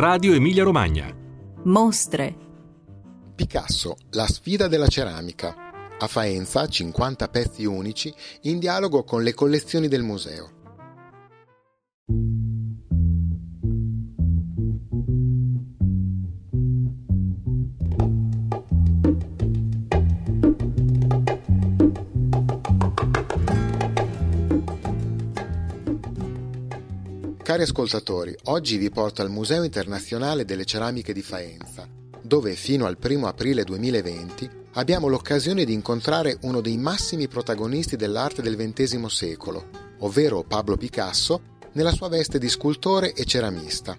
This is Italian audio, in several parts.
Radio Emilia Romagna. Mostre. Picasso, la sfida della ceramica. A Faenza 50 pezzi unici in dialogo con le collezioni del museo. Cari ascoltatori, oggi vi porto al Museo Internazionale delle Ceramiche di Faenza, dove fino al 1 aprile 2020 abbiamo l'occasione di incontrare uno dei massimi protagonisti dell'arte del XX secolo, ovvero Pablo Picasso, nella sua veste di scultore e ceramista.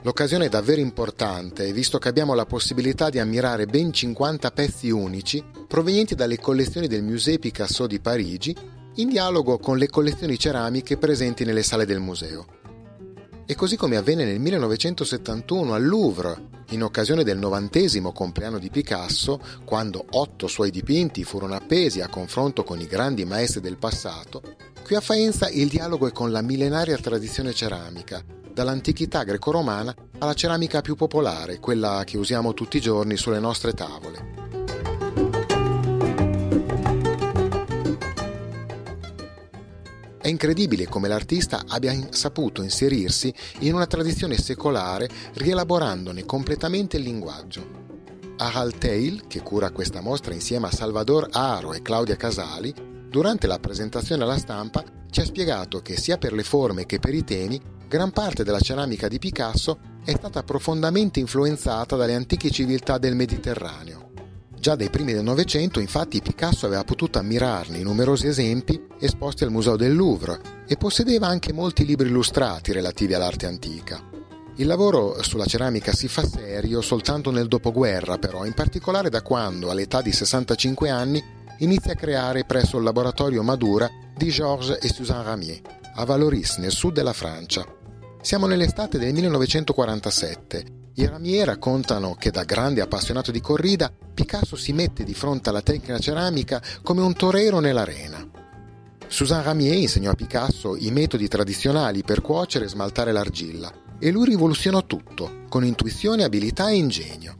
L'occasione è davvero importante, visto che abbiamo la possibilità di ammirare ben 50 pezzi unici provenienti dalle collezioni del Musée Picasso di Parigi, in dialogo con le collezioni ceramiche presenti nelle sale del museo. E così come avvenne nel 1971 al Louvre, in occasione del novantesimo compleanno di Picasso, quando otto suoi dipinti furono appesi a confronto con i grandi maestri del passato, qui a Faenza il dialogo è con la millenaria tradizione ceramica, dall'antichità greco-romana alla ceramica più popolare, quella che usiamo tutti i giorni sulle nostre tavole. Incredibile come l'artista abbia saputo inserirsi in una tradizione secolare rielaborandone completamente il linguaggio. Harald Teil, che cura questa mostra insieme a Salvador Aro e Claudia Casali, durante la presentazione alla stampa ci ha spiegato che sia per le forme che per i temi, gran parte della ceramica di Picasso è stata profondamente influenzata dalle antiche civiltà del Mediterraneo. Già dai primi del Novecento, infatti, Picasso aveva potuto ammirarne i numerosi esempi esposti al Museo del Louvre e possedeva anche molti libri illustrati relativi all'arte antica. Il lavoro sulla ceramica si fa serio soltanto nel dopoguerra, però, in particolare da quando, all'età di 65 anni, inizia a creare presso il laboratorio Madura di Georges et Suzanne Ramier, a Valoris, nel sud della Francia. Siamo nell'estate del 1947 i Ramier raccontano che da grande appassionato di corrida, Picasso si mette di fronte alla tecnica ceramica come un torero nell'arena. Suzanne Ramier insegnò a Picasso i metodi tradizionali per cuocere e smaltare l'argilla e lui rivoluzionò tutto, con intuizione, abilità e ingegno.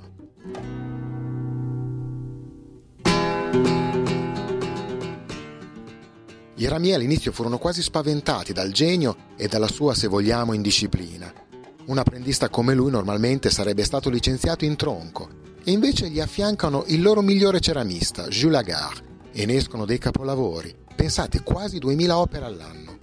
I Ramier all'inizio furono quasi spaventati dal genio e dalla sua, se vogliamo, indisciplina. Un apprendista come lui normalmente sarebbe stato licenziato in tronco e invece gli affiancano il loro migliore ceramista, Jules Lagarde, e ne escono dei capolavori, pensate quasi 2000 opere all'anno.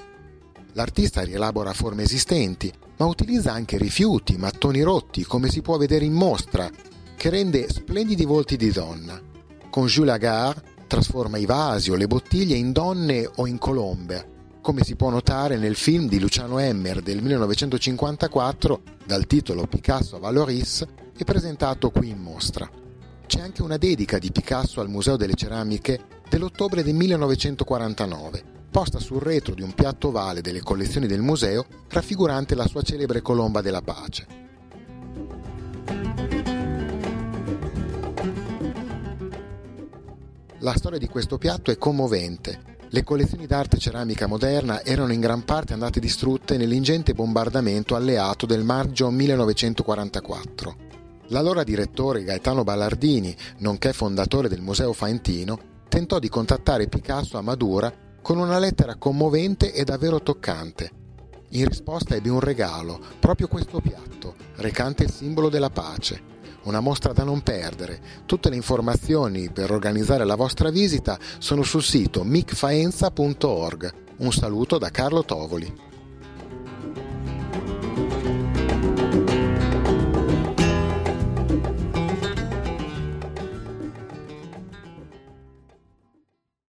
L'artista rielabora forme esistenti, ma utilizza anche rifiuti, mattoni rotti, come si può vedere in mostra, che rende splendidi volti di donna. Con Jules Lagarde trasforma i vasi o le bottiglie in donne o in colombe, come si può notare nel film di Luciano Emmer del 1954 dal titolo Picasso a Valoris e presentato qui in mostra. C'è anche una dedica di Picasso al Museo delle Ceramiche dell'ottobre del 1949, posta sul retro di un piatto ovale delle collezioni del museo raffigurante la sua celebre colomba della pace. La storia di questo piatto è commovente le collezioni d'arte ceramica moderna erano in gran parte andate distrutte nell'ingente bombardamento alleato del maggio 1944. L'allora direttore Gaetano Ballardini, nonché fondatore del Museo Faentino, tentò di contattare Picasso a Madura con una lettera commovente e davvero toccante. In risposta ebbe un regalo, proprio questo piatto, recante il simbolo della pace, una mostra da non perdere. Tutte le informazioni per organizzare la vostra visita sono sul sito micfaenza.org. Un saluto da Carlo Tovoli.